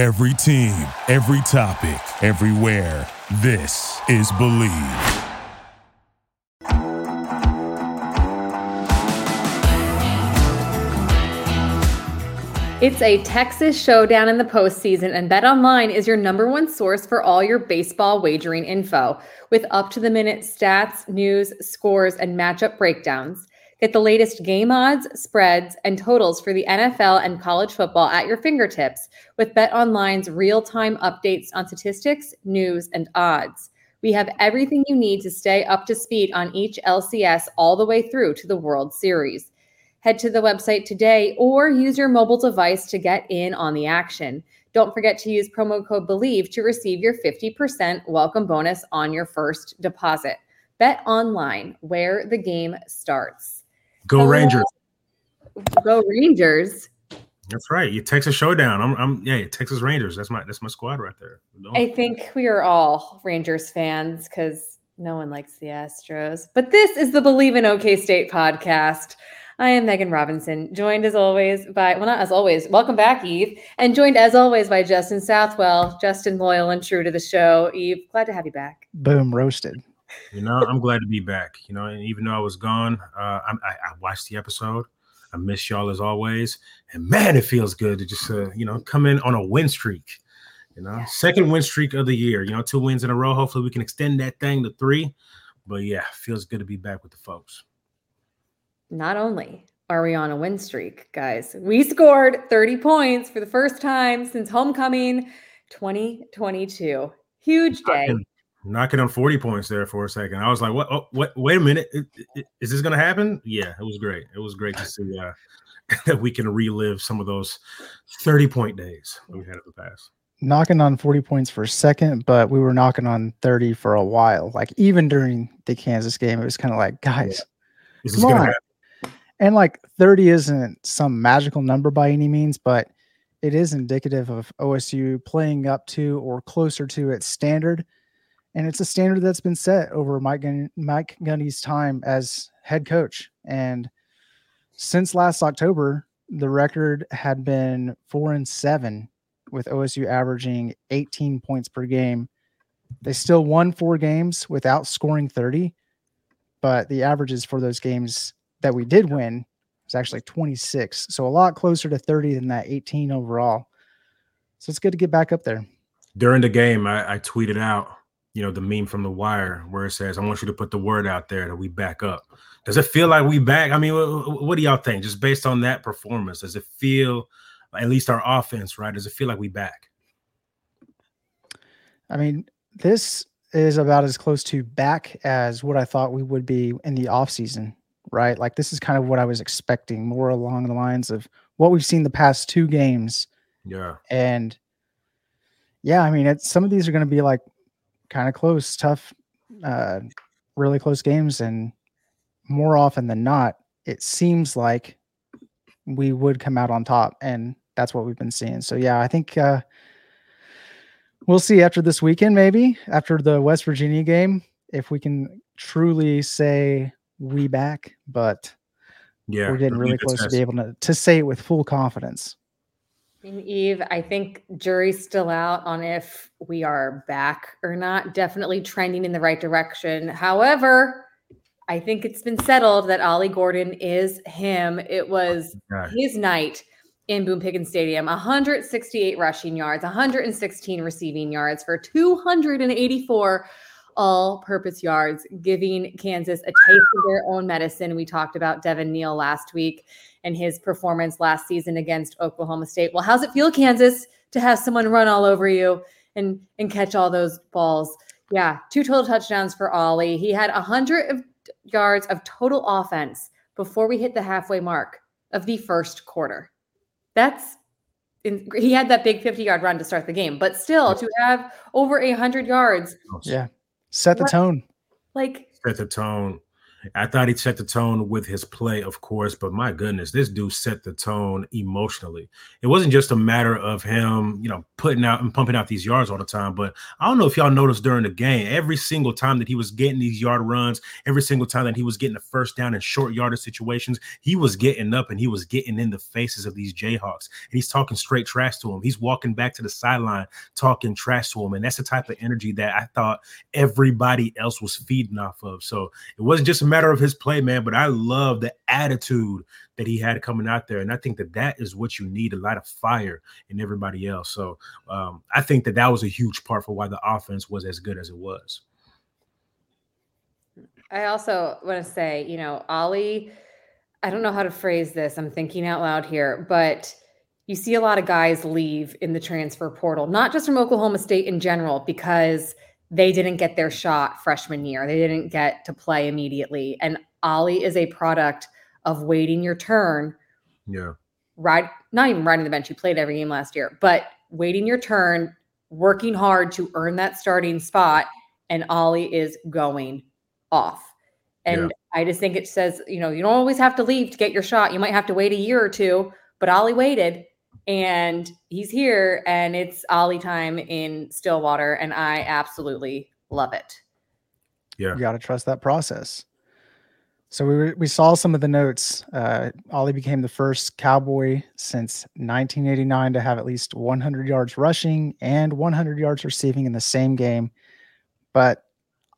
Every team, every topic, everywhere. This is Believe. It's a Texas showdown in the postseason, and BetOnline is your number one source for all your baseball wagering info with up to the minute stats, news, scores, and matchup breakdowns. Get the latest game odds, spreads, and totals for the NFL and college football at your fingertips with BetOnline's real time updates on statistics, news, and odds. We have everything you need to stay up to speed on each LCS all the way through to the World Series. Head to the website today or use your mobile device to get in on the action. Don't forget to use promo code BELIEVE to receive your 50% welcome bonus on your first deposit. Bet online, where the game starts. Go Rangers. Go Rangers. That's right. You Texas Showdown. I'm, I'm yeah, Texas Rangers. That's my that's my squad right there. Don't. I think we are all Rangers fans because no one likes the Astros. But this is the Believe in OK State podcast. I am Meghan Robinson, joined as always by, well, not as always, welcome back, Yves, and joined as always by Justin Southwell, Justin loyal and true to the show. Yves, glad to have you back. Boom, roasted. You know, I'm glad to be back. You know, and even though I was gone, uh, I, I watched the episode. I miss y'all as always, and man, it feels good to just uh, you know come in on a win streak. You know, second win streak of the year. You know, two wins in a row. Hopefully, we can extend that thing to three. But yeah, feels good to be back with the folks not only are we on a win streak, guys, we scored 30 points for the first time since homecoming 2022. Huge day. Knocking on 40 points there for a second. I was like, what? Oh, what? Wait a minute. Is this going to happen? Yeah, it was great. It was great to see uh, that we can relive some of those 30 point days we had in the past knocking on 40 points for a second, but we were knocking on 30 for a while. Like even during the Kansas game, it was kind of like, guys, yeah. come on. And like 30 isn't some magical number by any means, but it is indicative of OSU playing up to or closer to its standard. And it's a standard that's been set over Mike, Gun- Mike Gundy's time as head coach. And since last October, the record had been four and seven, with OSU averaging 18 points per game. They still won four games without scoring 30, but the averages for those games that we did win was actually 26. So a lot closer to 30 than that 18 overall. So it's good to get back up there. During the game, I, I tweeted out, you know, the meme from the wire where it says, I want you to put the word out there that we back up. Does it feel like we back? I mean, what, what do y'all think? Just based on that performance, does it feel at least our offense, right? Does it feel like we back? I mean, this is about as close to back as what I thought we would be in the offseason right? Like this is kind of what I was expecting, more along the lines of what we've seen the past two games. Yeah. And yeah, I mean, it's some of these are going to be like kind of close, tough, uh, really close games, and more often than not, it seems like we would come out on top, and that's what we've been seeing. So yeah, I think uh, we'll see after this weekend, maybe after the West Virginia game, if we can truly say we back, but yeah, we're getting really close to be able to, to say it with full confidence. Yves, I think jury's still out on if we are back or not. Definitely trending in the right direction. However, I think it's been settled that Ollie Gordon is him. It was oh his night in Boone Pickens Stadium 168 rushing yards, 116 receiving yards for 284 all purpose yards, giving Kansas a taste of their own medicine. We talked about Devin Neal last week and his performance last season against Oklahoma State. Well, how's it feel, Kansas, to have someone run all over you and, and catch all those balls? Yeah, two total touchdowns for Ollie. He had 100 yards of total offense before we hit the halfway mark of the first quarter. That's in, he had that big 50 yard run to start the game, but still to have over a hundred yards. Yeah set the tone. Like set the tone. I thought he set the tone with his play, of course, but my goodness, this dude set the tone emotionally. It wasn't just a matter of him, you know, putting out and pumping out these yards all the time. But I don't know if y'all noticed during the game, every single time that he was getting these yard runs, every single time that he was getting the first down in short yardage situations, he was getting up and he was getting in the faces of these Jayhawks. And he's talking straight trash to him. He's walking back to the sideline talking trash to him. And that's the type of energy that I thought everybody else was feeding off of. So it wasn't just a matter of his play, man, but I love the attitude that he had coming out there. And I think that that is what you need a lot of fire in everybody else. So um, I think that that was a huge part for why the offense was as good as it was. I also want to say, you know, Ollie, I don't know how to phrase this. I'm thinking out loud here, but you see a lot of guys leave in the transfer portal, not just from Oklahoma State in general, because they didn't get their shot freshman year. They didn't get to play immediately. And Ollie is a product of waiting your turn. Yeah. Right. Not even riding the bench. He played every game last year, but waiting your turn, working hard to earn that starting spot. And Ollie is going off. And yeah. I just think it says, you know, you don't always have to leave to get your shot. You might have to wait a year or two, but Ollie waited and he's here and it's Ollie time in Stillwater and I absolutely love it. Yeah. You got to trust that process. So we were, we saw some of the notes. Uh, Ollie became the first Cowboy since 1989 to have at least 100 yards rushing and 100 yards receiving in the same game. But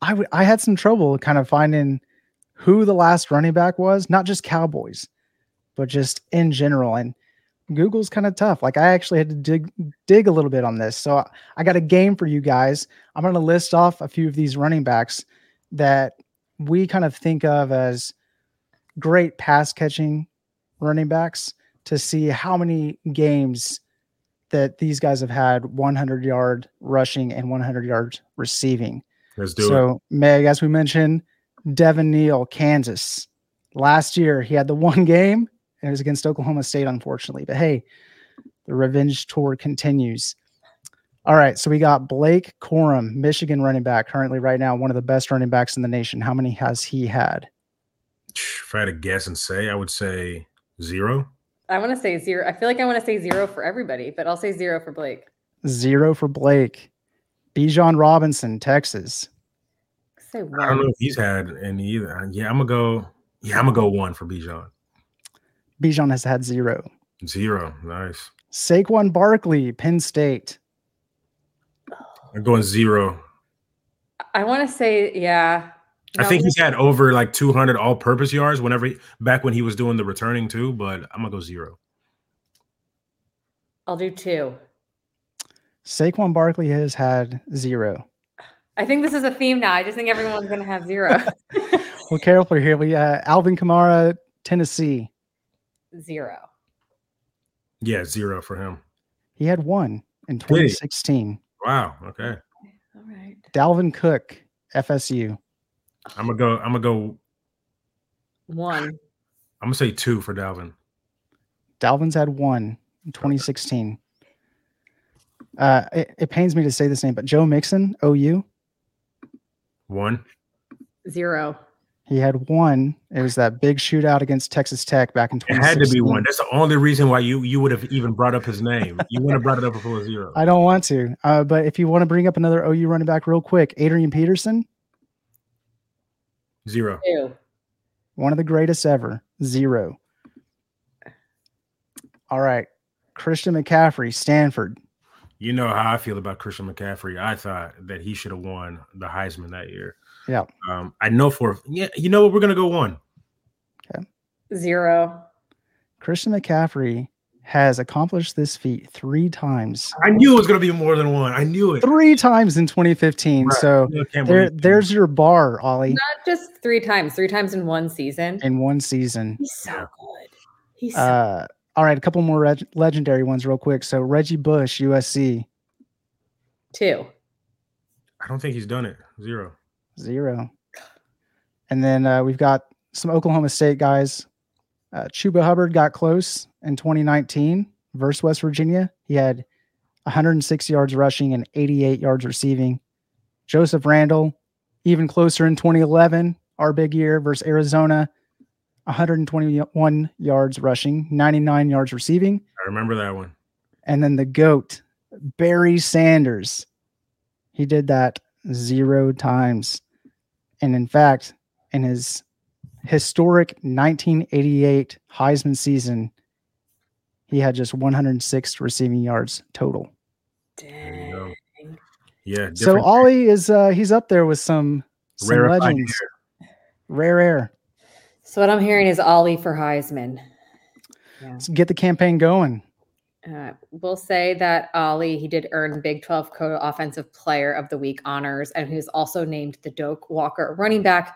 I, w- I had some trouble kind of finding who the last running back was, not just Cowboys, but just in general. And Google's kind of tough. Like I actually had to dig dig a little bit on this. So I got a game for you guys. I'm going to list off a few of these running backs that we kind of think of as great pass catching running backs to see how many games that these guys have had 100 yard rushing and 100 yards receiving. Let's do so, it. So, Meg, as we mentioned, Devin Neal, Kansas. Last year, he had the one game it was against Oklahoma State, unfortunately. But hey, the revenge tour continues. All right, so we got Blake Corum, Michigan running back, currently right now one of the best running backs in the nation. How many has he had? If I had to guess and say, I would say zero. I want to say zero. I feel like I want to say zero for everybody, but I'll say zero for Blake. Zero for Blake. Bijan Robinson, Texas. Say one. I don't know if he's had any either. Uh, yeah, I'm gonna go. Yeah, I'm gonna go one for Bijan. Bijan has had zero. Zero. Nice. Saquon Barkley, Penn State. I'm going zero. I want to say, yeah. No, I think he's had over like 200 all-purpose yards whenever he, back when he was doing the returning too, but I'm gonna go zero. I'll do two. Saquon Barkley has had zero. I think this is a theme now. I just think everyone's gonna have zero. well, careful here. We uh, Alvin Kamara, Tennessee zero. Yeah, zero for him. He had one in 2016. Wow. Okay. All right. Dalvin Cook, FSU. I'm gonna go. I'm gonna go. One. I'm gonna say two for Dalvin. Dalvin's had one in 2016. Uh, it, it pains me to say this name, but Joe Mixon, OU. One. Zero. He had one. It was that big shootout against Texas Tech back in 2016. It had to be one. That's the only reason why you you would have even brought up his name. You wouldn't have brought it up before zero. I don't want to. Uh, but if you want to bring up another OU running back real quick, Adrian Peterson. Zero. Two. One of the greatest ever. Zero. All right. Christian McCaffrey, Stanford. You know how I feel about Christian McCaffrey. I thought that he should have won the Heisman that year. Yeah. Um, I know for yeah, you know what? We're gonna go one. Okay. Zero. Christian McCaffrey has accomplished this feat three times. I knew it was going to be more than one. I knew it three times in 2015. Right. So there, there's your bar, Ollie. Not just three times, three times in one season. In one season. He's so good. He's so uh, all right. A couple more reg- legendary ones, real quick. So Reggie Bush, USC. Two. I don't think he's done it. Zero. Zero. And then uh, we've got some Oklahoma State guys. Uh, Chuba Hubbard got close in 2019 versus West Virginia. He had 106 yards rushing and 88 yards receiving. Joseph Randle, even closer in 2011 our big year versus Arizona, 121 yards rushing, 99 yards receiving. I remember that one. And then the GOAT, Barry Sanders. He did that zero times. And in fact, in his historic 1988 Heisman season, he had just 106 receiving yards total. Dang. Yeah. So Ollie is uh he's up there with some, some legends. Rare air. So what I'm hearing is Ollie for Heisman. Yeah. Let's get the campaign going. Uh, we'll say that Ollie he did earn Big 12 Co Offensive Player of the Week honors, and he was also named the Doak Walker Running Back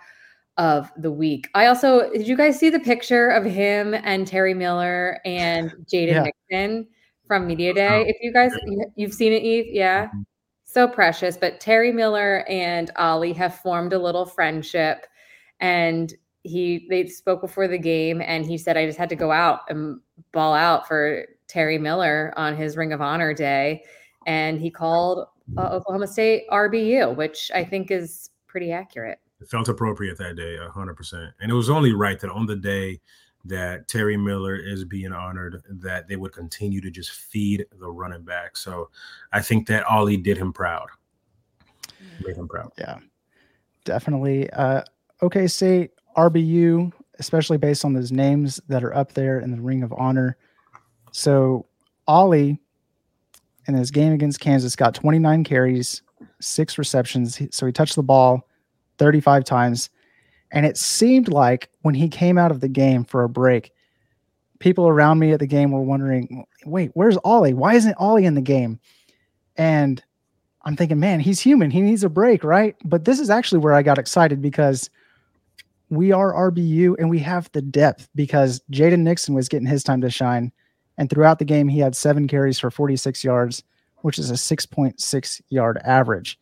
of the Week. I also did you guys see the picture of him and Terry Miller and Jaden yeah. Nixon from Media Day? If you guys you've seen it, Yves, yeah, mm-hmm. so precious. But Terry Miller and Ollie have formed a little friendship, and he they spoke before the game, and he said I just had to go out and ball out for Terry Miller on his Ring of Honor day, and he called uh, Oklahoma State RBU, which I think is pretty accurate. It felt appropriate that day, hundred percent, and it was only right that on the day that Terry Miller is being honored, that they would continue to just feed the running back. So I think that Ollie did him proud. Made him proud. Yeah, definitely. Uh, okay, State RBU, especially based on those names that are up there in the Ring of Honor. So Ollie in his game against Kansas got 29 carries, six receptions. So he touched the ball 35 times. And it seemed like when he came out of the game for a break, people around me at the game were wondering, wait, where's Ollie? Why isn't Ollie in the game? And I'm thinking, man, he's human. He needs a break, right? But this is actually where I got excited because we are RBU and we have the depth because Jaden Nixon was getting his time to shine. And throughout the game, he had seven carries for 46 yards, which is a 6.6 yard average.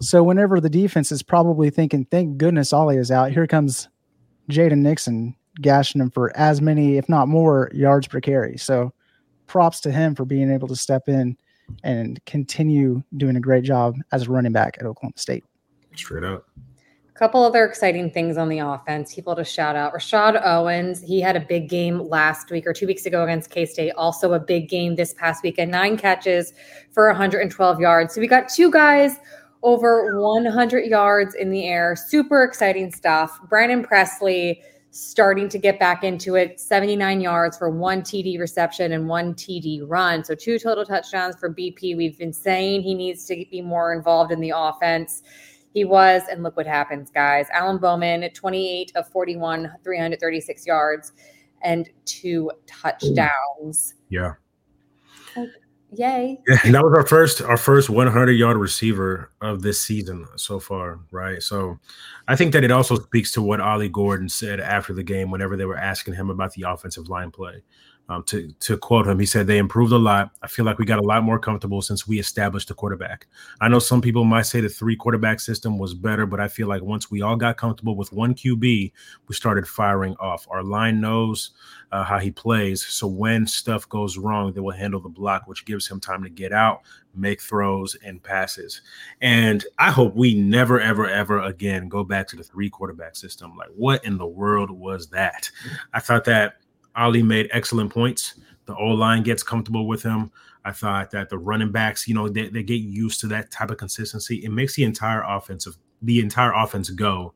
So whenever the defense is probably thinking, thank goodness Ollie is out, here comes Jaden Nixon gashing him for as many, if not more, yards per carry. So props to him for being able to step in and continue doing a great job as a running back at Oklahoma State. Straight up couple other exciting things on the offense. People to shout out. Rashod Owens, he had a big game last week or two weeks ago against K State. Also a big game this past weekend. Nine catches for 112 yards. So we got two guys over 100 yards in the air. Super exciting stuff. Brennan Presley starting to get back into it. 79 yards for one TD reception and one TD run. So two total touchdowns for BP. We've been saying he needs to be more involved in the offense. He was, and look what happens, guys. Alan Bowman, 28 of 41, 336 yards, and two touchdowns. Yeah. Oh, yay. Yeah, and that was our first our first 100 yard receiver of this season so far, right? So I think that it also speaks to what Ollie Gordon said after the game whenever they were asking him about the offensive line play. Um, to to quote him, he said they improved a lot. I feel like we got a lot more comfortable since we established the quarterback. I know some people might say the three quarterback system was better, but I feel like once we all got comfortable with one QB, we started firing off. Our line knows uh, how he plays, so when stuff goes wrong, they will handle the block, which gives him time to get out, make throws, and passes. And I hope we never, ever, ever again go back to the three quarterback system. Like, what in the world was that? I thought that Ollie made excellent points. The O line gets comfortable with him. I thought that the running backs, you know, they, they get used to that type of consistency. It makes the entire offensive the entire offense go.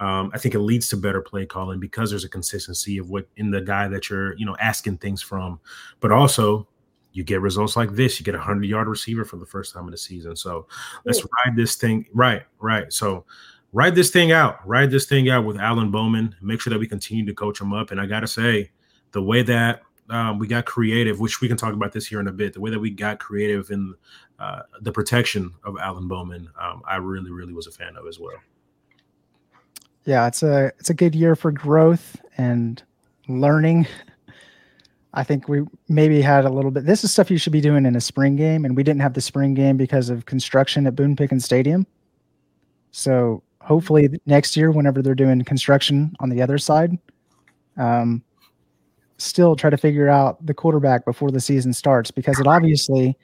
Um, I think it leads to better play calling because there's a consistency of what in the guy that you're, you know, asking things from. But also, you get results like this. You get a hundred yard receiver for the first time in the season. So let's ride this thing. Right, right. So ride this thing out. Ride this thing out with Alan Bowman. Make sure that we continue to coach him up. And I gotta say, the way that um, we got creative, which we can talk about this here in a bit, the way that we got creative in uh, the protection of Alan Bowman, um, I really, really was a fan of as well. Yeah, it's a it's a good year for growth and learning. I think we maybe had a little bit. This is stuff you should be doing in a spring game, and we didn't have the spring game because of construction at Boone Pickens Stadium. So hopefully next year, whenever they're doing construction on the other side, um, still try to figure out the quarterback before the season starts because it obviously.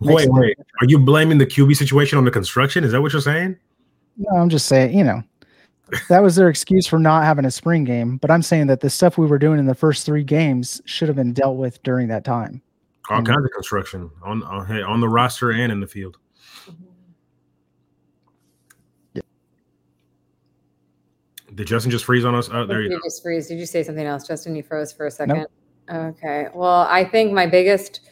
Wait, wait. Are you blaming the QB situation on the construction? Is that what you're saying? No, I'm just saying, you know, that was their excuse for not having a spring game. But I'm saying that the stuff we were doing in the first three games should have been dealt with during that time. All kinds of construction on on, hey, on the roster and in the field. Mm-hmm. Did Justin just freeze on us? Oh, there you, you just freeze. Did you say something else, Justin? You froze for a second. Nope. Okay. Well, I think my biggest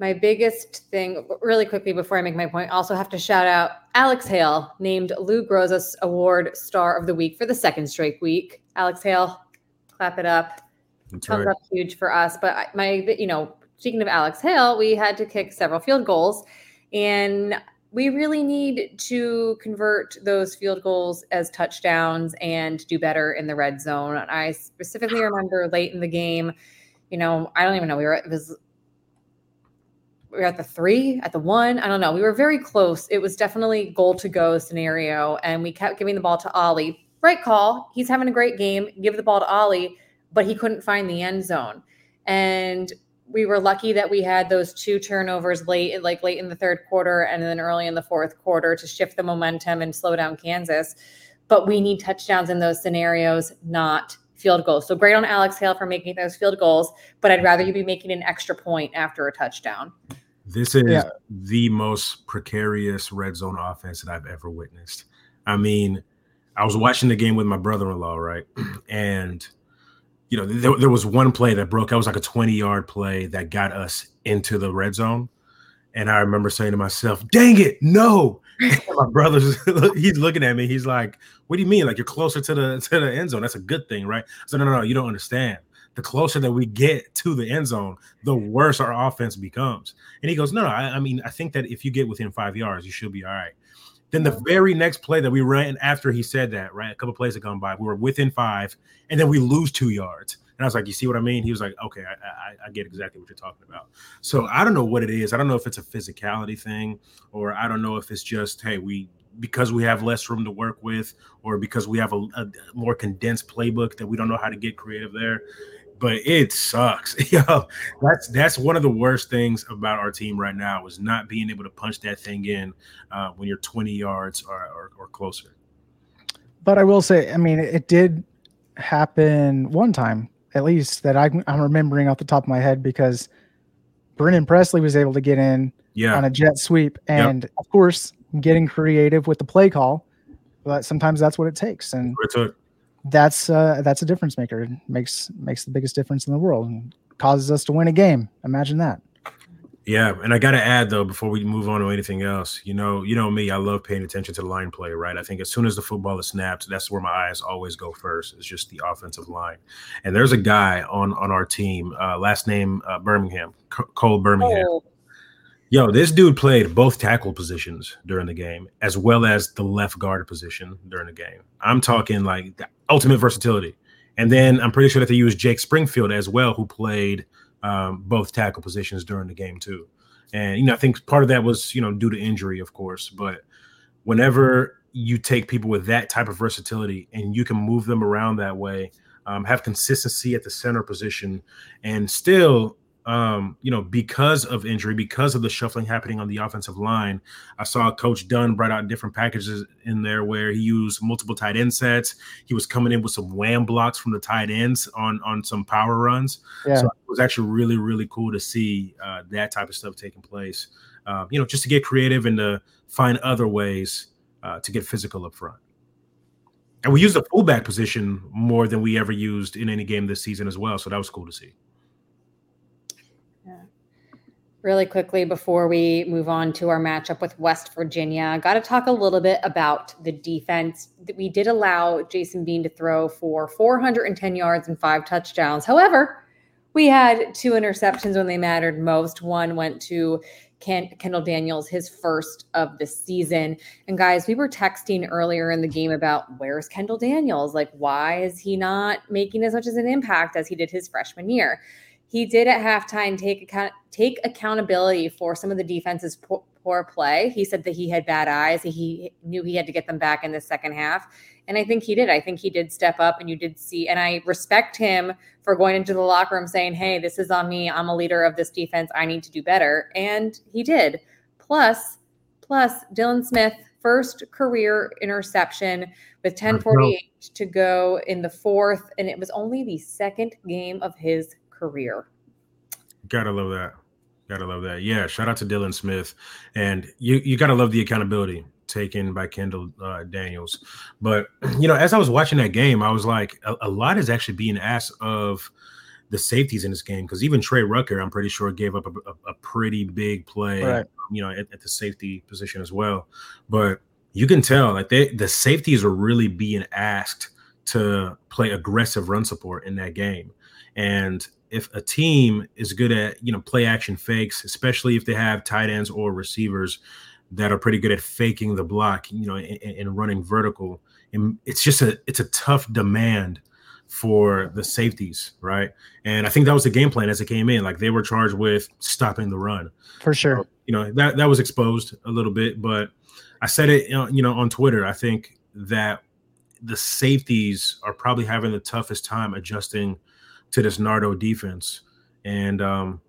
my biggest thing really quickly before I make my point, also have to shout out Alex Hale, named Lou Groza's Award Star of the Week for the second straight week. Alex Hale, clap it up. That's Thumbs right. up huge for us. But my, you know, speaking of Alex Hale, we had to kick several field goals. And we really need to convert those field goals as touchdowns and do better in the red zone. I specifically remember late in the game, you know, I don't even know. We were it was we were at the three, at the one. I don't know. We were very close. It was definitely goal to go scenario, and we kept giving the ball to Ollie. Right call. He's having a great game. Give the ball to Ollie, but he couldn't find the end zone. And we were lucky that we had those two turnovers late, like late in the third quarter and then early in the fourth quarter to shift the momentum and slow down Kansas. But we need touchdowns in those scenarios, not field goals. So great on Alex Hale for making those field goals, but I'd rather you be making an extra point after a touchdown. This is yeah. the most precarious red zone offense that I've ever witnessed. I mean, I was watching the game with my brother-in-law, right? And you know, there, there was one play that broke. That was like a 20-yard play that got us into the red zone. And I remember saying to myself, dang it, no. my brother's he's looking at me. He's like, What do you mean? Like you're closer to the to the end zone. That's a good thing, right? So no, no, no, you don't understand. The closer that we get to the end zone, the worse our offense becomes. And he goes, No, no, I, I mean, I think that if you get within five yards, you should be all right. Then the very next play that we ran after he said that, right? A couple plays had gone by, we were within five, and then we lose two yards. And I was like, you see what I mean? He was like, okay, I, I, I, get exactly what you're talking about. So I don't know what it is. I don't know if it's a physicality thing, or I don't know if it's just, hey, we because we have less room to work with, or because we have a, a more condensed playbook that we don't know how to get creative there. But it sucks. Yo, that's that's one of the worst things about our team right now is not being able to punch that thing in uh, when you're 20 yards or, or, or closer. But I will say, I mean, it did happen one time at least that I, am I'm remembering off the top of my head because Brennan Presley was able to get in yeah. on a jet sweep, and yep. of course, getting creative with the play call. But sometimes that's what it takes, and that's uh, that's a difference maker. It makes makes the biggest difference in the world and causes us to win a game. Imagine that. Yeah, and I got to add though before we move on to anything else, you know, you know me, I love paying attention to the line play, right? I think as soon as the football is snapped, that's where my eyes always go first. It's just the offensive line. And there's a guy on on our team, uh, last name uh, Birmingham, C- Cole Birmingham. Oh. Yo, this dude played both tackle positions during the game, as well as the left guard position during the game. I'm talking like the ultimate versatility. And then I'm pretty sure that they used Jake Springfield as well, who played um, both tackle positions during the game too. And you know, I think part of that was you know due to injury, of course. But whenever you take people with that type of versatility and you can move them around that way, um, have consistency at the center position, and still um, you know, because of injury, because of the shuffling happening on the offensive line, I saw Coach Dunn brought out different packages in there where he used multiple tight end sets. He was coming in with some wham blocks from the tight ends on on some power runs. Yeah. So it was actually really really cool to see uh, that type of stuff taking place. Uh, you know, just to get creative and to find other ways uh, to get physical up front. And we used the fullback position more than we ever used in any game this season as well. So that was cool to see really quickly before we move on to our matchup with West Virginia. Got to talk a little bit about the defense. We did allow Jason Bean to throw for 410 yards and five touchdowns. However, we had two interceptions when they mattered most. One went to Ken- Kendall Daniels, his first of the season. And guys, we were texting earlier in the game about where's Kendall Daniels? Like, why is he not making as much as an impact as he did his freshman year? He did at halftime take account take accountability for some of the defense's poor, poor play. He said that he had bad eyes. He knew he had to get them back in the second half. And I think he did. I think he did step up and you did see, and I respect him for going into the locker room saying, Hey, this is on me. I'm a leader of this defense. I need to do better. And he did. Plus, plus Dylan Smith first career interception with 1048 to go in the fourth, and it was only the second game of his career. Gotta love that. Gotta love that. Yeah, shout out to Dylan Smith. And you you gotta love the accountability taken by Kendall uh, Daniels. But you know, as I was watching that game, I was like, a, a lot is actually being asked of the safeties in this game because even Trey Rucker, I'm pretty sure, gave up a, a, a pretty big play, right. you know, at, at, the safety position as well. But you can tell like they the safeties are really being asked to play aggressive run support in that game. And if a team is good at you know play action fakes, especially if they have tight ends or receivers that are pretty good at faking the block, you know, and, and running vertical, and it's just a it's a tough demand for the safeties, right? And I think that was the game plan as it came in. Like they were charged with stopping the run. For sure. So, you know, that that was exposed a little bit, but I said it, uh, you know, on Twitter. I think that the safeties are probably having the toughest time adjusting to this Nardo defense. And um,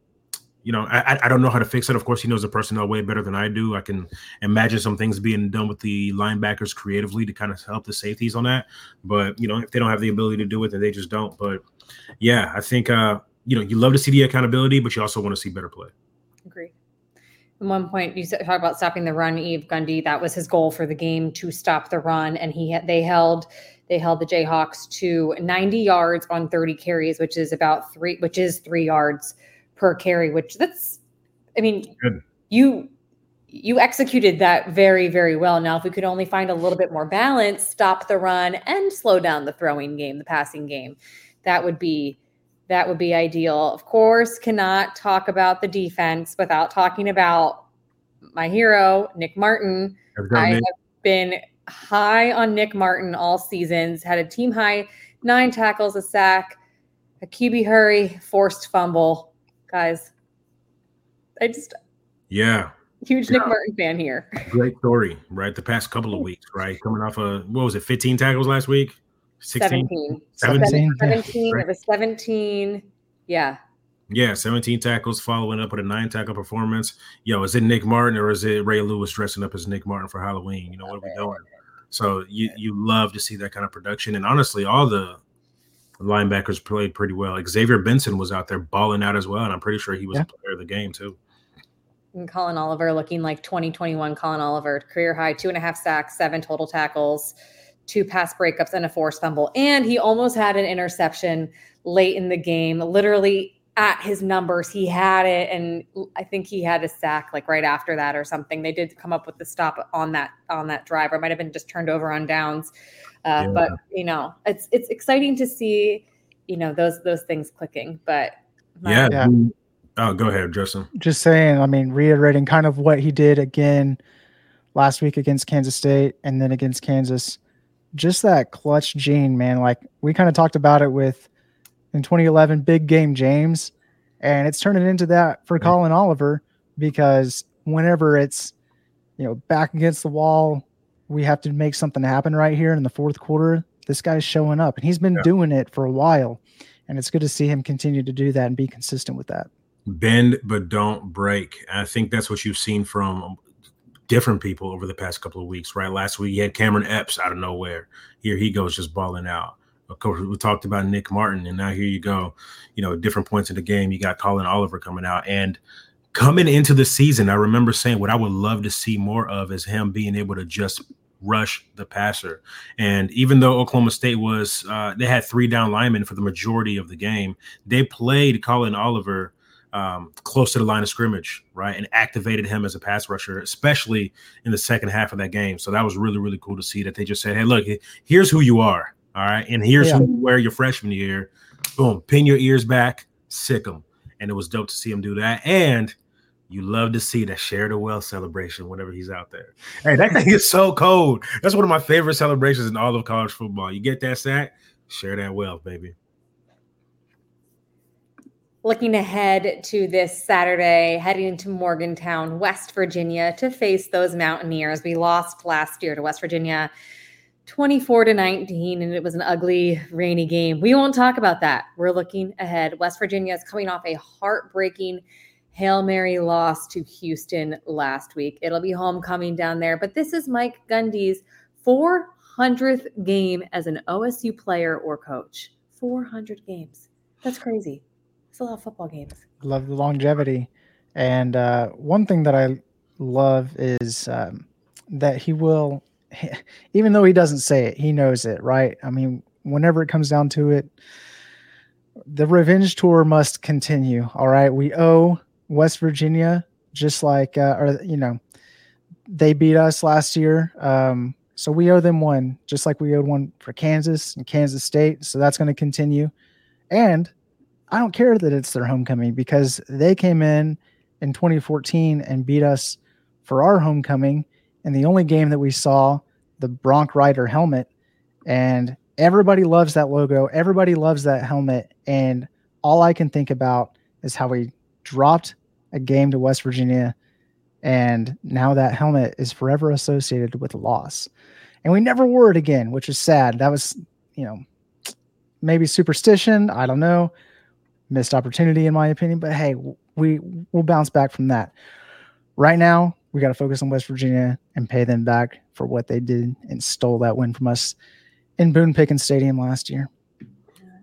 you know, I, I don't know how to fix it. Of course, he knows the personnel way better than I do. I can imagine some things being done with the linebackers creatively to kind of help the safeties on that. But you know, if they don't have the ability to do it, then they just don't. But yeah, I think uh, you know, you love to see the accountability, but you also want to see better play. Agree. At one point, you talk about stopping the run. Yves Gundy, that was his goal for the game to stop the run, and he they held they held the Jayhawks to 90 yards on 30 carries, which is about three, which is three yards per carry, which that's, I mean, Good. you you executed that very very well. Now, if we could only find a little bit more balance, stop the run and slow down the throwing game, the passing game, that would be that would be ideal. Of course, cannot talk about the defense without talking about my hero, Nick Martin. I have been high on Nick Martin all seasons, had a team high nine tackles, a sack, a QB hurry, forced fumble guys. I just yeah, huge yeah. Nick Martin fan here. Great story, right? The past couple of weeks, right? Coming off of what was it, 15 tackles last week? 16? 17. 17. 17. It was 17. Yeah. Yeah, 17 tackles following up with a nine tackle performance. Yo, is it Nick Martin or is it Ray Lewis dressing up as Nick Martin for Halloween? You know, what are we doing? So you you love to see that kind of production. And honestly, all the linebackers played pretty well. Xavier Benson was out there balling out as well, and I'm pretty sure he was yeah. player of the game too. And Collin Oliver looking like 2021 Collin Oliver, career high, two and a half sacks, seven total tackles, two pass breakups, and a forced fumble. And he almost had an interception late in the game, literally at his numbers. He had it, and I think he had a sack like right after that or something. They did come up with the stop on that on that drive, or might have been just turned over on downs. Uh, yeah. But you know, it's it's exciting to see you know those those things clicking. But yeah. yeah. Oh, go ahead, Justin. Just saying. I mean, reiterating kind of what he did again last week against Kansas State, and then against Kansas. Just that clutch gene, man. Like we kind of talked about it with in 2011, big game James, and it's turning into that for Collin Oliver because whenever it's you know back against the wall, we have to make something happen right here in the fourth quarter. This guy's showing up, and he's been yeah. doing it for a while, and it's good to see him continue to do that and be consistent with that. Bend but don't break. I think that's what you've seen from different people over the past couple of weeks. Right, last week you had Cameron Epps out of nowhere. Here he goes, just balling out. Of course, we talked about Nick Martin, and now here you go. You know, different points in the game, you got Collin Oliver coming out, and coming into the season, I remember saying what I would love to see more of is him being able to just rush the passer. And even though Oklahoma State was, uh, they had three down linemen for the majority of the game, they played Collin Oliver um, close to the line of scrimmage, right? And activated him as a pass rusher, especially in the second half of that game. So that was really, really cool to see that they just said, hey, look, here's who you are. All right. And here's yeah. who you wear your freshman year. Boom, pin your ears back, sick them. And it was dope to see him do that. And you love to see that share the wealth celebration whenever he's out there. Hey, that thing is so cold. That's one of my favorite celebrations in all of college football. You get that sack, share that wealth, baby. Looking ahead to this Saturday, heading to Morgantown, West Virginia to face those Mountaineers. We lost last year to West Virginia 24 to 19, and it was an ugly, rainy game. We won't talk about that. We're looking ahead. West Virginia is coming off a heartbreaking Hail Mary loss to Houston last week. It'll be homecoming down there, but this is Mike Gundy's 400th game as an OSU player or coach. 400 games. That's crazy. It's a lot of football games. Love the longevity. And uh, one thing that I love is um, that he will, even though he doesn't say it, he knows it, right? I mean, whenever it comes down to it, the revenge tour must continue. All right. We owe West Virginia, just like, uh, or, you know, they beat us last year. Um, so we owe them one, just like we owed one for Kansas and Kansas State. So that's going to continue. And I don't care that it's their homecoming because they came in in 2014 and beat us for our homecoming. And the only game that we saw, the Bronc Rider helmet, and everybody loves that logo. Everybody loves that helmet. And all I can think about is how we dropped a game to West Virginia. And now that helmet is forever associated with loss. And we never wore it again, which is sad. That was, you know, maybe superstition. I don't know missed opportunity in my opinion. But hey, we will bounce back from that. Right now, we got to focus on West Virginia and pay them back for what they did and stole that win from us in Boone Pickens Stadium last year.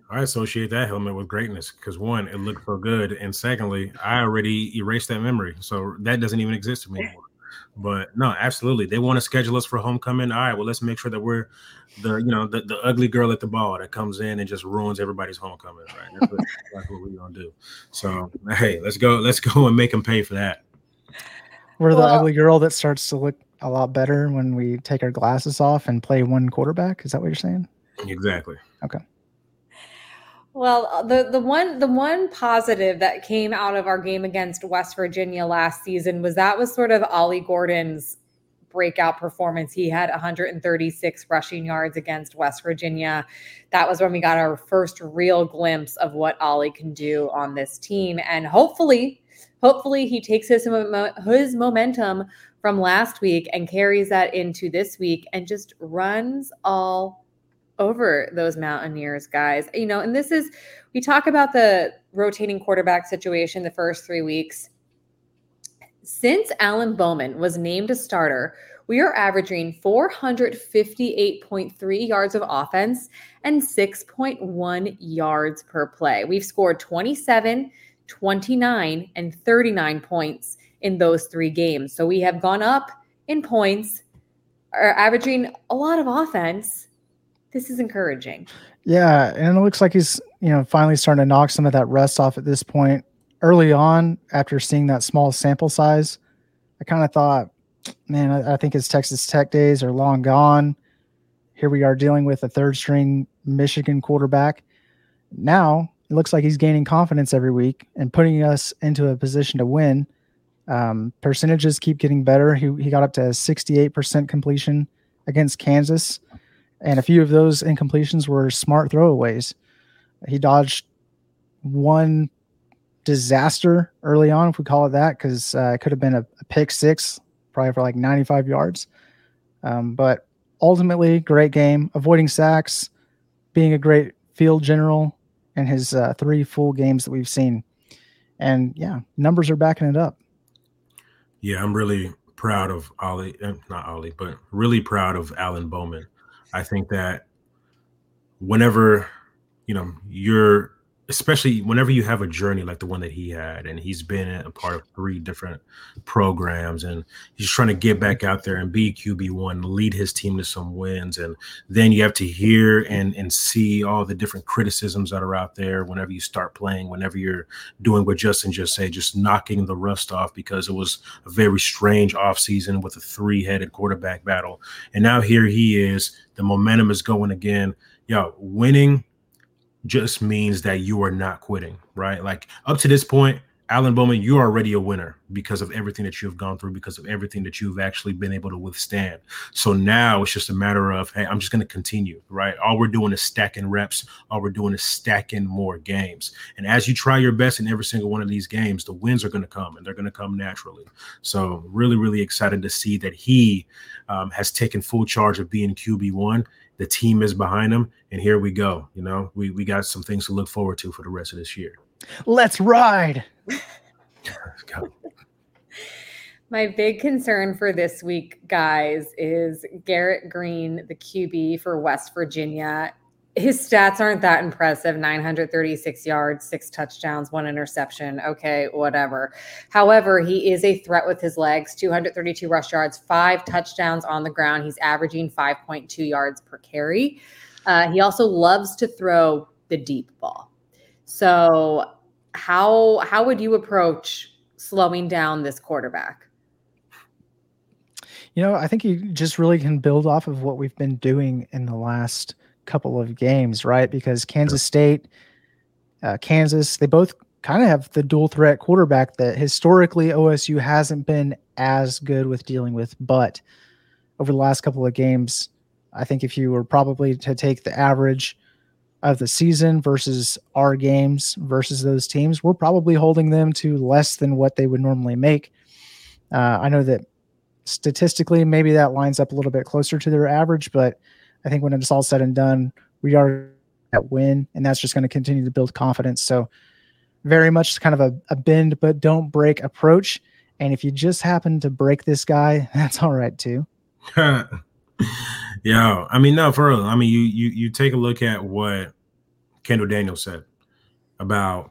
I associate that helmet with greatness because one, it looked so good, and secondly, I already erased that memory, so that doesn't even exist to me anymore. But no, absolutely. They want to schedule us for homecoming. All right, well, let's make sure that we're the you know the, the ugly girl at the ball that comes in and just ruins everybody's homecoming. Right, that's what, that's what we're gonna do. So hey, let's go. Let's go and make them pay for that. We're the well, ugly girl that starts to look a lot better when we take our glasses off and play one quarterback. Is that what you're saying? Exactly. Okay. Well, uh, the the one the one positive that came out of our game against West Virginia last season was that was sort of Ollie Gordon's breakout performance. He had 136 rushing yards against West Virginia. That was when we got our first real glimpse of what Ollie can do on this team and hopefully hopefully he takes his his momentum from last week and carries that into this week and just runs all over those Mountaineers guys. You know, and this is we talk about the rotating quarterback situation the first 3 weeks. Since Alan Bowman was named a starter, we are averaging 458.3 yards of offense and 6.1 yards per play. We've scored 27, 29, and 39 points in those three games. So we have gone up in points, are averaging a lot of offense this is encouraging. Yeah, and it looks like he's you know finally starting to knock some of that rust off at this point. Early on, after seeing that small sample size, I kind of thought, man, I, I think his Texas Tech days are long gone. Here we are dealing with a third string Michigan quarterback. Now it looks like he's gaining confidence every week and putting us into a position to win. Um, percentages keep getting better. He, he got up to 68% completion against Kansas and a few of those incompletions were smart throwaways. He dodged one disaster early on, if we call it that, because uh, it could have been a, a, pick six, probably for like 95 yards. Um, but ultimately, great game, avoiding sacks, being a great field general in his uh, three full games that we've seen. And yeah, numbers are backing it up. Yeah, I'm really proud of Ollie, eh, not Ollie, but really proud of Alan Bowman. I think that whenever you know you're especially whenever you have a journey like the one that he had and he's been a part of three different programs and he's trying to get back out there and be qb1 lead his team to some wins and then you have to hear and and see all the different criticisms that are out there whenever you start playing whenever you're doing what justin just said just knocking the rust off because it was a very strange offseason with a three-headed quarterback battle. And now here he is the momentum is going again. Yo winning just means that you are not quitting, right? Like up to this point, Alan Bowman, you're already a winner because of everything that you've gone through, because of everything that you've actually been able to withstand. So now it's just a matter of, hey, I'm just going to continue, right? All we're doing is stacking reps. All we're doing is stacking more games. And as you try your best in every single one of these games, the wins are going to come and they're going to come naturally. So really, really excited to see that he um, has taken full charge of being QB1 the team is behind him, and here we go. You know, we we got some things to look forward to for the rest of this year. Let's ride. go. My big concern for this week, guys, is Garrett Greene, the QB for West Virginia. His stats aren't that impressive 936 yards, six touchdowns, one interception. Okay, whatever. However, he is a threat with his legs 232 rush yards, five touchdowns on the ground. He's averaging 5.2 yards per carry. Uh, he also loves to throw the deep ball. So, how how would you approach slowing down this quarterback? You know, I think you just really can build off of what we've been doing in the last couple of games, right? Because Kansas State, uh, Kansas, they both kind of have the dual threat quarterback that historically OSU hasn't been as good with dealing with. But over the last couple of games, I think if you were probably to take the average of the season versus our games versus those teams, we're probably holding them to less than what they would normally make. Uh, I know that statistically, maybe that lines up a little bit closer to their average, but I think when it's all said and done, we are at win, and that's just going to continue to build confidence. So, very much kind of a, a bend but don't break approach. And if you just happen to break this guy, that's all right too. yeah, I mean, no, for real. I mean, you you you take a look at what Kendall Daniels said about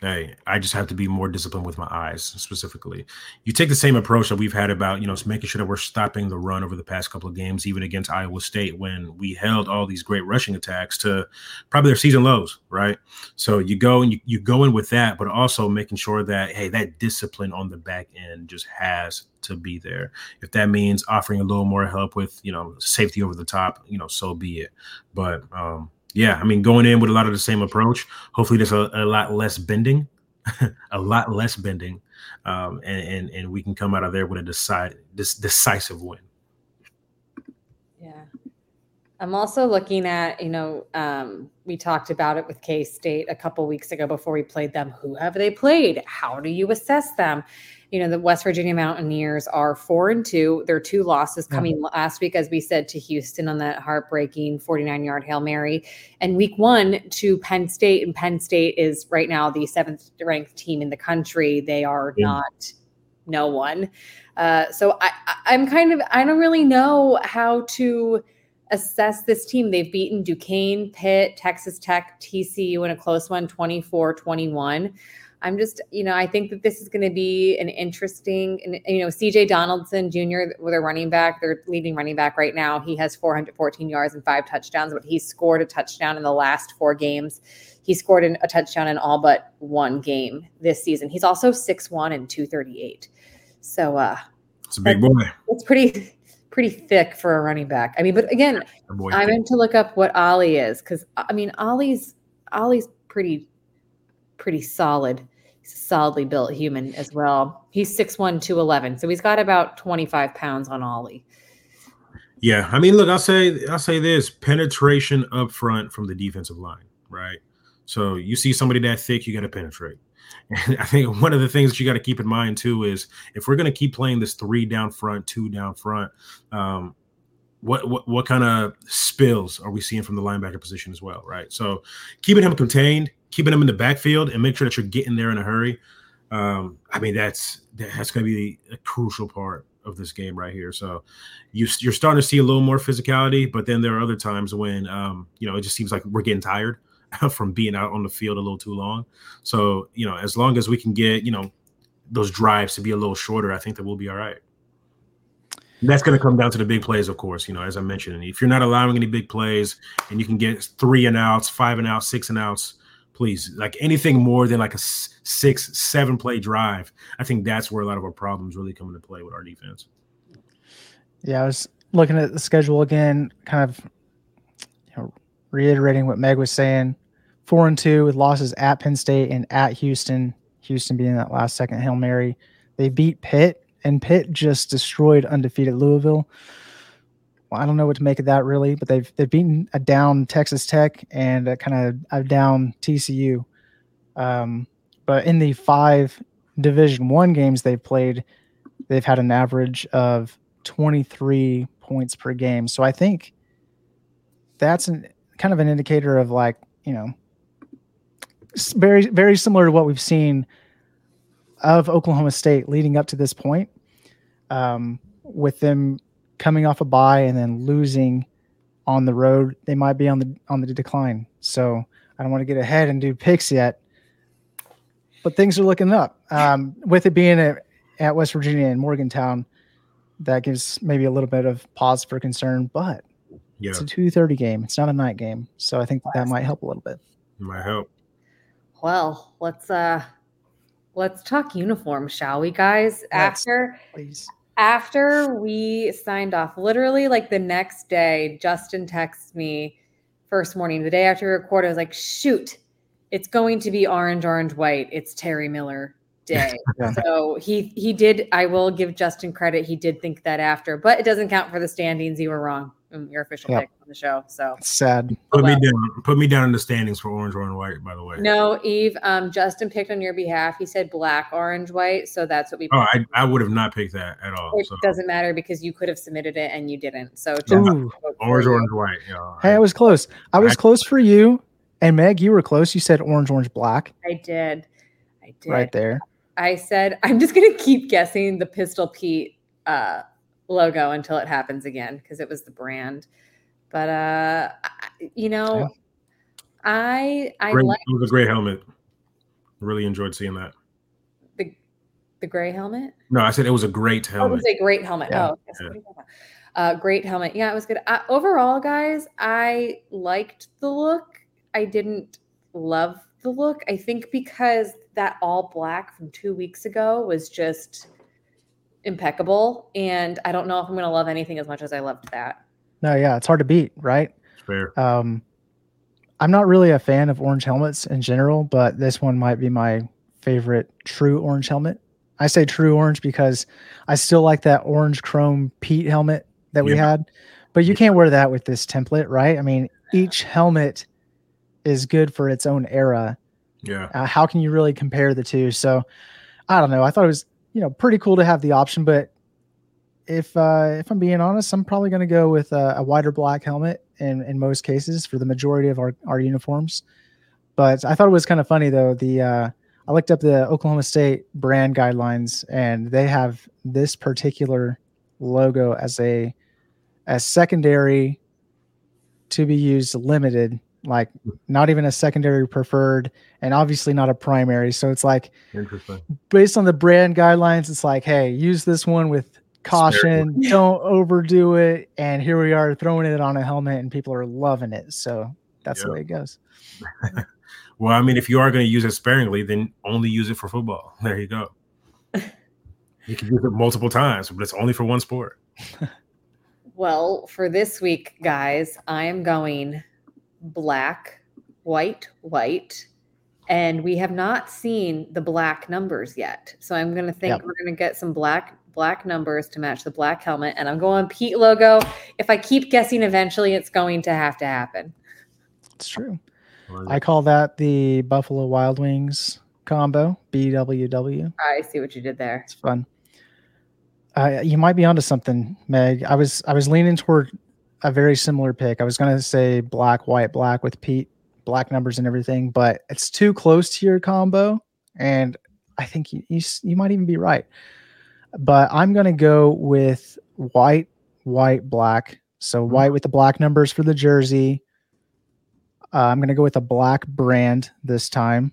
hey, I just have to be more disciplined with my eyes specifically. You take the same approach that we've had about, you know, making sure that we're stopping the run over the past couple of games, even against Iowa State, when we held all these great rushing attacks to probably their season lows, right? So you go and you, you go in with that, but also making sure that, hey, that discipline on the back end just has to be there. If that means offering a little more help with, you know, safety over the top, you know, so be it. But um yeah, I mean, going in with a lot of the same approach. Hopefully, there's a, a lot less bending, a lot less bending, um, and, and and we can come out of there with a decide this decisive win. Yeah, I'm also looking at you know um, we talked about it with K State a couple weeks ago before we played them. Who have they played? How do you assess them? You know the West Virginia Mountaineers are four and two. Their two losses coming last week, as we said, to Houston on that heartbreaking 49 yard hail mary, and week one to Penn State. And Penn State is right now the seventh ranked team in the country. They are yeah. not no one. Uh, so I, I'm kind of I don't really know how to assess this team. They've beaten Duquesne, Pitt, Texas Tech, TCU in a close one, 24 21. I'm just, you know, I think that this is going to be an interesting, and you know, CJ Donaldson Jr. with a running back, their leading running back right now. He has 414 yards and five touchdowns, but he scored a touchdown in the last four games. He scored a touchdown in all but one game this season. He's also 6'1 and 238. So, uh, it's a big boy. It's pretty, pretty thick for a running back. I mean, but again, I meant to look up what Ollie is because I mean, Ollie's Ollie's pretty pretty solid. Solidly built human as well. He's 6'1, 211. So he's got about 25 pounds on Ollie. Yeah. I mean, look, I'll say I'll say this penetration up front from the defensive line, right? So you see somebody that thick, you got to penetrate. And I think one of the things that you got to keep in mind too is if we're going to keep playing this three down front, two down front, um, what what what kind of spills are we seeing from the linebacker position as well, right? So keeping him contained, keeping them in the backfield, and make sure that you're getting there in a hurry. Um, I mean, that's that's going to be a crucial part of this game right here. So you, you're starting to see a little more physicality, but then there are other times when um, you know it just seems like we're getting tired from being out on the field a little too long. So you know, as long as we can get you know those drives to be a little shorter, I think that we'll be all right. That's going to come down to the big plays, of course. You know, as I mentioned, if you're not allowing any big plays and you can get three and outs, five and outs, six and outs, please, like anything more than like a six, seven play drive, I think that's where a lot of our problems really come into play with our defense. Yeah, I was looking at the schedule again, kind of you know, reiterating what Meg was saying. Four and two with losses at Penn State and at Houston. Houston being that last second Hail Mary. They beat Pitt and Pitt just destroyed undefeated Louisville. Well, I don't know what to make of that really, but they've they've beaten a down Texas Tech and a kind of a down TCU. Um, but in the five Division One games they've played, they've had an average of 23 points per game. So I think that's an, kind of an indicator of like you know very very similar to what we've seen of Oklahoma State leading up to this point, um, with them coming off a bye and then losing on the road, they might be on the on the decline. So I don't want to get ahead and do picks yet, but things are looking up. Um, with it being at, at West Virginia and Morgantown, that gives maybe a little bit of pause for concern. But Yeah, it's a two thirty game. It's not a night game, so I think that, that might help a little bit. might help. Well, let's uh let's talk uniforms, shall we, guys? Let's. After Please. After we signed off, literally like the next day, Justin texts me first morning, the day after we recorded, I was like, shoot, it's going to be orange, orange, white. It's Terry Miller day. So he he did, I will give Justin credit. He did think that after, but it doesn't count for the standings. You were wrong. Your official Yeah. pick on the show. So It's sad. Put me down. Put me down in the standings for orange, orange, white. By the way. no, Yves, um, Justin picked on your behalf. He said black, orange, white. So that's what we Oh, I, I would have not picked that at all. It So doesn't matter because you could have submitted it and you didn't. So Ooh. orange, you. orange, white. Yeah. Hey, I was close. I was I- close for you. And Meg, you were close. You said orange, orange, black I did. I did. right there. I said I'm just gonna keep guessing the Pistol Pete uh, logo until it happens again because it was the brand. But uh, you know, Yeah. I I Great, like it was a great helmet. Really enjoyed seeing that. the the gray helmet. No, I said it was a great Oh, it was a great helmet. Yeah. Oh, yes, what are you talking about? Uh, great helmet. Yeah, it was good. Uh, overall, guys, I liked the look. I didn't love the look. I think because that all black from two weeks ago was just impeccable, and I don't know if I'm going to love anything as much as I loved that. No, yeah, it's hard to beat, right? Fair. Um, I'm not really a fan of orange helmets in general, but this one might be my favorite true orange helmet. I say true orange because I still like that orange chrome Pete helmet that we Yeah. had, but you can't wear that with this template, right? I mean, each helmet is good for its own era. Yeah. Uh, how can you really compare the two? So I don't know. I thought it was, you know, pretty cool to have the option, but if uh, if I'm being honest, I'm probably going to go with a, a wider black helmet in in most cases for the majority of our our uniforms. But I thought it was kind of funny though. The uh, I looked up the Oklahoma State brand guidelines, and they have this particular logo as a as secondary to be used limited, like not even a secondary preferred, and obviously not a primary. So it's like Interesting. based on the brand guidelines, it's like, hey, use this one with caution, don't overdo it. And here we are throwing it on a helmet, and people are loving it. So that's the way it goes. Well, I mean, if you are going to use it sparingly, then only use it for football. There you go. you can use it multiple times, but it's only for one sport. Well, for this week, guys, I am going black, white, white. And we have not seen the black numbers yet. So I'm gonna think Yep. we're gonna get some black black numbers to match the black helmet. And I'm going Pete logo. If I keep guessing, eventually it's going to have to happen. It's true. I call that the Buffalo Wild Wings combo, BWW. I see what you did there. It's fun. Uh, you might be onto something, Meg. I was I was leaning toward a very similar pick. I was gonna say black, white, black with Pete, black numbers and everything, but it's too close to your combo, and I think you you, you might even be right. But I'm gonna go with white, white, black. So white with the black numbers for the jersey. Uh, I'm gonna go with a black brand this time.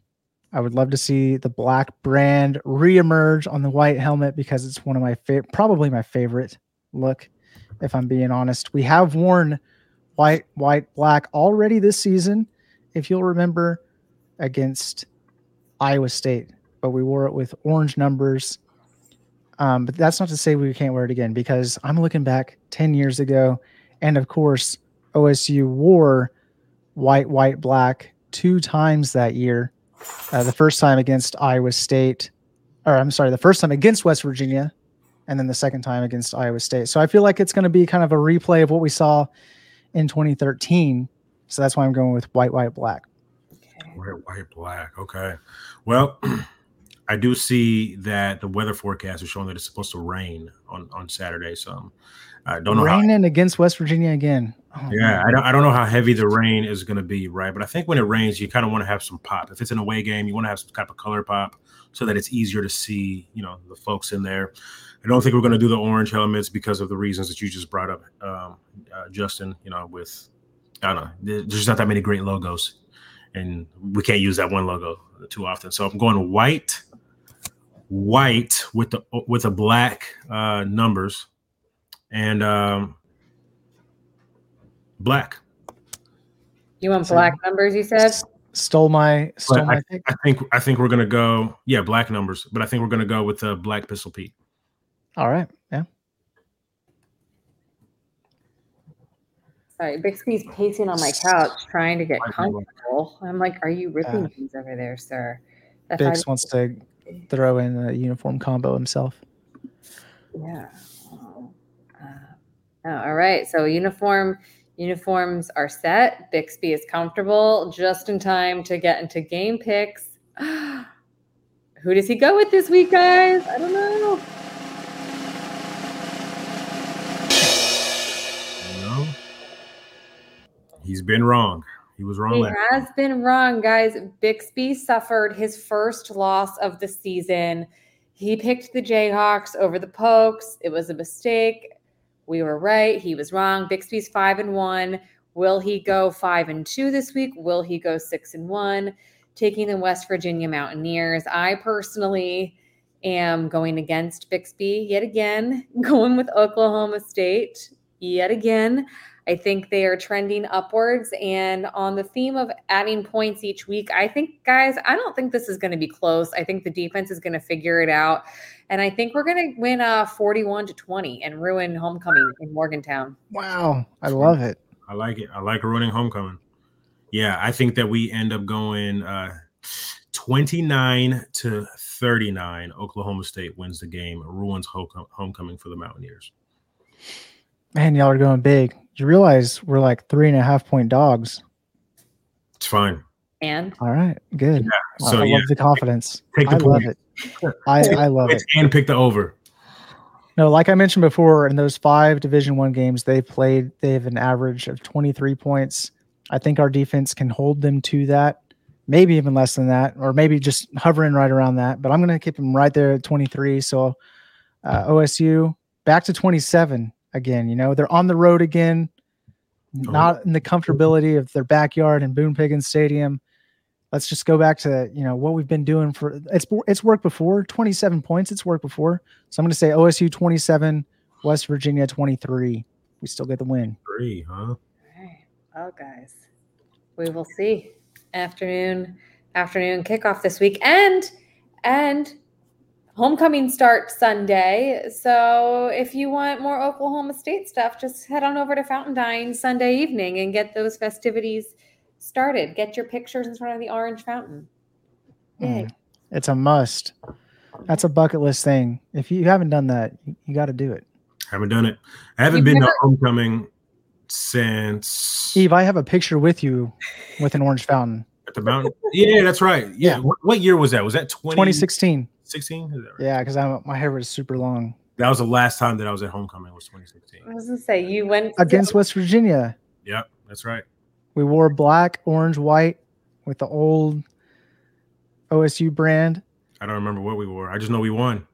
I would love to see the black brand reemerge on the white helmet because it's one of my favorite, probably my favorite look. If I'm being honest, we have worn white, white, black already this season. If you'll remember, against Iowa State, but we wore it with orange numbers. Um, but that's not to say we can't wear it again because I'm looking back 10 years ago, and of course, OSU wore white, white, black two times that year. Uh, the first time against Iowa State, or I'm sorry, the first time against West Virginia, and then the second time against Iowa State. So I feel like it's going to be kind of a replay of what we saw in 2013. So that's why I'm going with white, white, black. White, white, black. Okay. Well, I do see that the weather forecast is showing that it's supposed to rain on on Saturday. So um, I don't know. Raining how, against West Virginia again. Oh, yeah, I don't, I don't know how heavy the rain is going to be, right? But I think when it rains, you kind of want to have some pop. If it's an away game, you want to have some type of color pop so that it's easier to see, you know, the folks in there. I don't think we're going to do the orange helmets because of the reasons that you just brought up, um, uh, Justin. You know, with I don't know, there's not that many great logos, and we can't use that one logo too often. So I'm going white, white with the with the black uh, numbers, and um, black. You want black numbers? You said stole my stole my I, pick. I think I think we're gonna go yeah black numbers, but I think we're gonna go with the black pistol Pete. All right, yeah. Sorry, Bixby's pacing on my couch trying to get comfortable. I'm like, are you ripping uh, things over there, sir? Bix wants to throw in a uniform combo himself. Yeah. Uh, oh, all right. So uniform Uniforms are set. Bixby is comfortable just in time to get into game picks. Who does he go with this week, guys? I don't know. He's been wrong. He was wrong. He has been wrong, guys. Bixby suffered his first loss of the season. He picked the Jayhawks over the Pokes. It was a mistake. We were right. He was wrong. Bixby's five and one. Will he go five and two this week? Will he go six and one? Taking the West Virginia Mountaineers. I personally am going against Bixby yet again, going with Oklahoma State yet again. I think they are trending upwards. And on the theme of adding points each week, I think, guys, I don't think this is going to be close. I think the defense is going to figure it out. And I think we're going to win uh, 41 to 20 and ruin homecoming in Morgantown. Wow. I love it. I like it. I like ruining homecoming. Yeah. I think that we end up going uh, 29 to 39. Oklahoma State wins the game, ruins homecoming for the Mountaineers. Man, y'all are going big. You realize we're like three and a half point dogs. It's fine. And all right, good. Yeah. So I yeah, love the confidence. Take the I point. love it. I, I love it. And pick the over. No, like I mentioned before, in those five Division One games they played, they have an average of 23 points. I think our defense can hold them to that, maybe even less than that, or maybe just hovering right around that. But I'm going to keep them right there at 23. So uh, OSU back to 27 again. You know, they're on the road again, oh. not in the comfortability of their backyard in Boone Pickens Stadium. Let's just go back to you know what we've been doing for it's it's worked before 27 points it's worked before. So i'm going to say osu 27 west virginia 23 we still get the win. Three huh? All right. Well guys we will see. Afternoon afternoon kickoff this week and and homecoming start sunday so if you want more oklahoma state stuff just head on over to fountain Dying sunday evening and get those festivities started. Get your pictures in front of the orange fountain. Mm, it's a must. That's a bucket list thing. If you haven't done that, you, you got to do it. Haven't done it. I haven't You've been never- to homecoming since Yves. I have a picture with you with an orange fountain at the mountain. yeah, that's right. Yeah. What, what, year was that? Was that 20, 2016? 16? Right? Yeah, because my hair was super long. That was the last time that I was at homecoming. Was 2016. I was gonna say you went against to- West Virginia. Yep, that's right. We wore black, orange, white with the old OSU brand. I don't remember what we wore. I just know we won.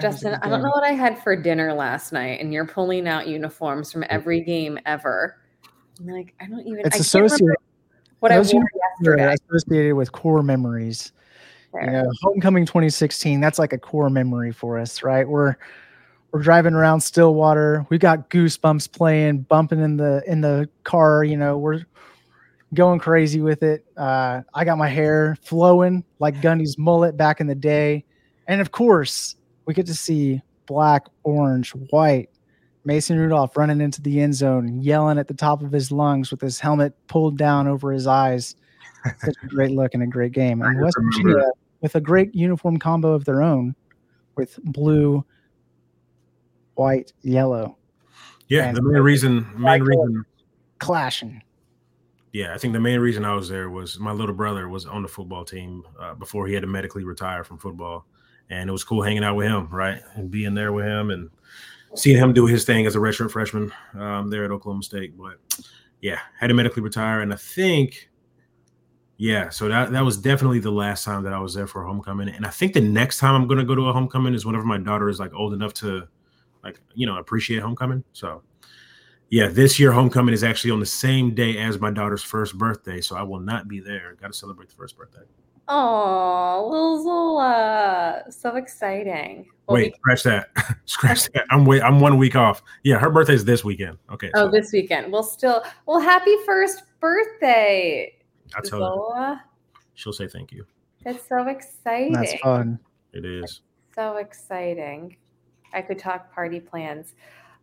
Justin, I don't know what I had for dinner last night, and you're pulling out uniforms from every game ever. I'm like, I don't even. It's I associated. What I wore yesterday. Associated with core memories. You know, homecoming 2016. That's like a core memory for us, right? We're we're driving around Stillwater. We got goosebumps playing, bumping in the in the car. You know, we're going crazy with it. Uh, I got my hair flowing like Gundy's mullet back in the day. And of course, we get to see black, orange, white Mason Rudolph running into the end zone, yelling at the top of his lungs with his helmet pulled down over his eyes. Such a great look and a great game. And West Virginia, with a great uniform combo of their own, with blue, white, yellow. Yeah, the main reason, main reason, clashing Yeah, I think the main reason I was there was my little brother was on the football team uh, before he had to medically retire from football, and it was cool hanging out with him, right, and being there with him and seeing him do his thing as a redshirt freshman um, there at Oklahoma State. But yeah, had to medically retire, and I think, yeah, so that that was definitely the last time that I was there for homecoming, and I think the next time I'm going to go to a homecoming is whenever my daughter is like old enough to, like, you know, appreciate homecoming. So yeah, this year homecoming is actually on the same day as my daughter's first birthday, so I will not be there. Got to celebrate the first birthday. Oh, little Zola, so exciting! Wait, scratch that. scratch that. I'm wait. I'm one week off. Yeah, her birthday's this weekend. Okay. Oh, so. this weekend. Well, still. Well, happy first birthday, I tell Zola. her. She'll say thank you. That's so exciting. That's fun. It is. so exciting. I could talk party plans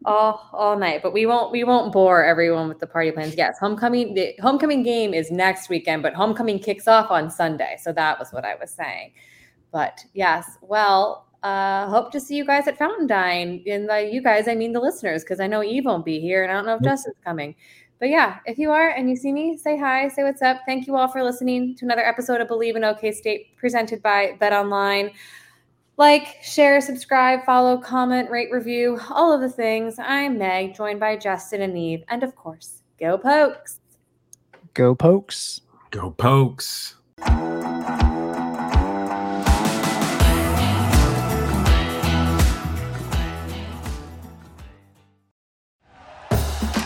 all all night but we won't we won't bore everyone with the party plans yes homecoming the homecoming game is next weekend but homecoming kicks off on sunday so that was what i was saying but yes well uh hope to see you guys at fountain Dine. and the you guys i mean the listeners because i know Yves won't be here and i don't know if justin's coming but yeah if you are and you see me say hi say what's up thank you all for listening to another episode of believe in ok state presented by bet online like, share, subscribe, follow, comment, rate, review, all of the things. I'm Meg, joined by Justin and Yves. And of course, go pokes. Go pokes. Go pokes.